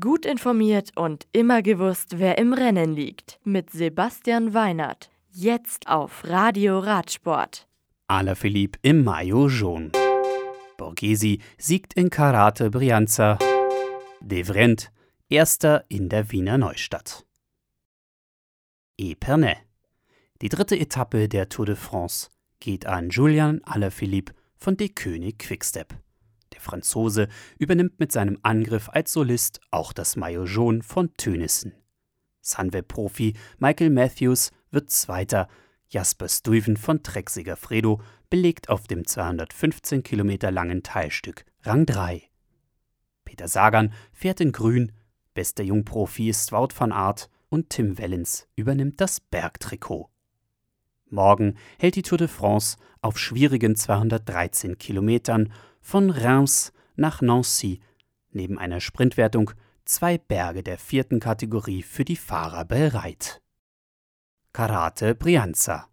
Gut informiert und immer gewusst, wer im Rennen liegt. Mit Sebastian Weinert. Jetzt auf Radio Radsport. Alaphilippe im Maillot jaune. Borghesi siegt in Karate Brianza. Devrient, erster in der Wiener Neustadt. Epernay. Die dritte Etappe der Tour de France geht an Julian Alaphilippe von De König Quickstep. Der Franzose übernimmt mit seinem Angriff als Solist auch das Maillot jaune von Tönissen. Sunweb-Profi Michael Matthews wird Zweiter, Jasper Stuyven von Trek Fredo belegt auf dem 215 Kilometer langen Teilstück Rang 3. Peter Sagan fährt in Grün, bester Jungprofi ist Wout van Aert und Tim Wellens übernimmt das Bergtrikot. Morgen hält die Tour de France auf schwierigen 213 Kilometern von Reims nach Nancy neben einer Sprintwertung zwei Berge der vierten Kategorie für die Fahrer bereit. Karate Brianza.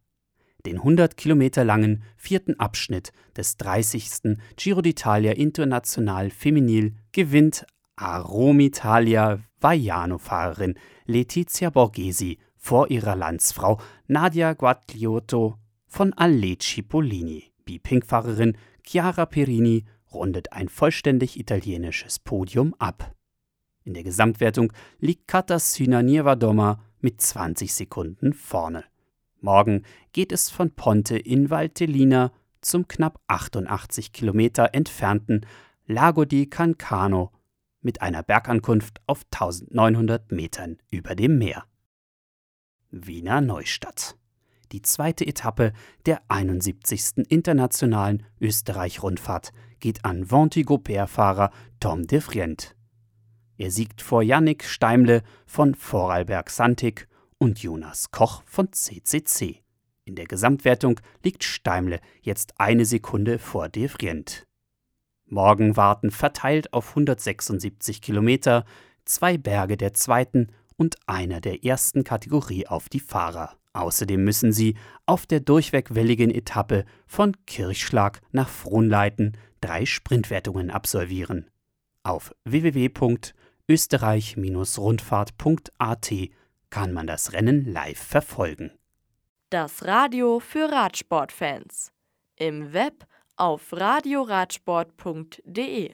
Den 100 Kilometer langen vierten Abschnitt des 30. Giro d'Italia International Feminil gewinnt Aromitalia Vaiano-Fahrerin Letizia Borghesi vor ihrer Landsfrau Nadia Guagliotto von Alle Cipollini. Die Pinkfahrerin Chiara Perini rundet ein vollständig italienisches Podium ab. In der Gesamtwertung liegt Katarzyna Niewodoma mit 20 Sekunden vorne. Morgen geht es von Ponte in Valtellina zum knapp 88 Kilometer entfernten Lago di Cancano mit einer Bergankunft auf 1900 Metern über dem Meer. Wiener Neustadt die zweite Etappe der 71. Internationalen Österreich-Rundfahrt geht an Vantigopère-Fahrer Tom de Vrient. Er siegt vor Yannick Steimle von Vorarlberg-Santig und Jonas Koch von CCC. In der Gesamtwertung liegt Steimle jetzt eine Sekunde vor de Vrient. Morgen warten verteilt auf 176 Kilometer zwei Berge der zweiten und einer der ersten Kategorie auf die Fahrer. Außerdem müssen sie auf der durchweg welligen Etappe von Kirchschlag nach Frohnleiten drei Sprintwertungen absolvieren. Auf www.österreich-rundfahrt.at kann man das Rennen live verfolgen. Das Radio für Radsportfans. Im Web auf radioradsport.de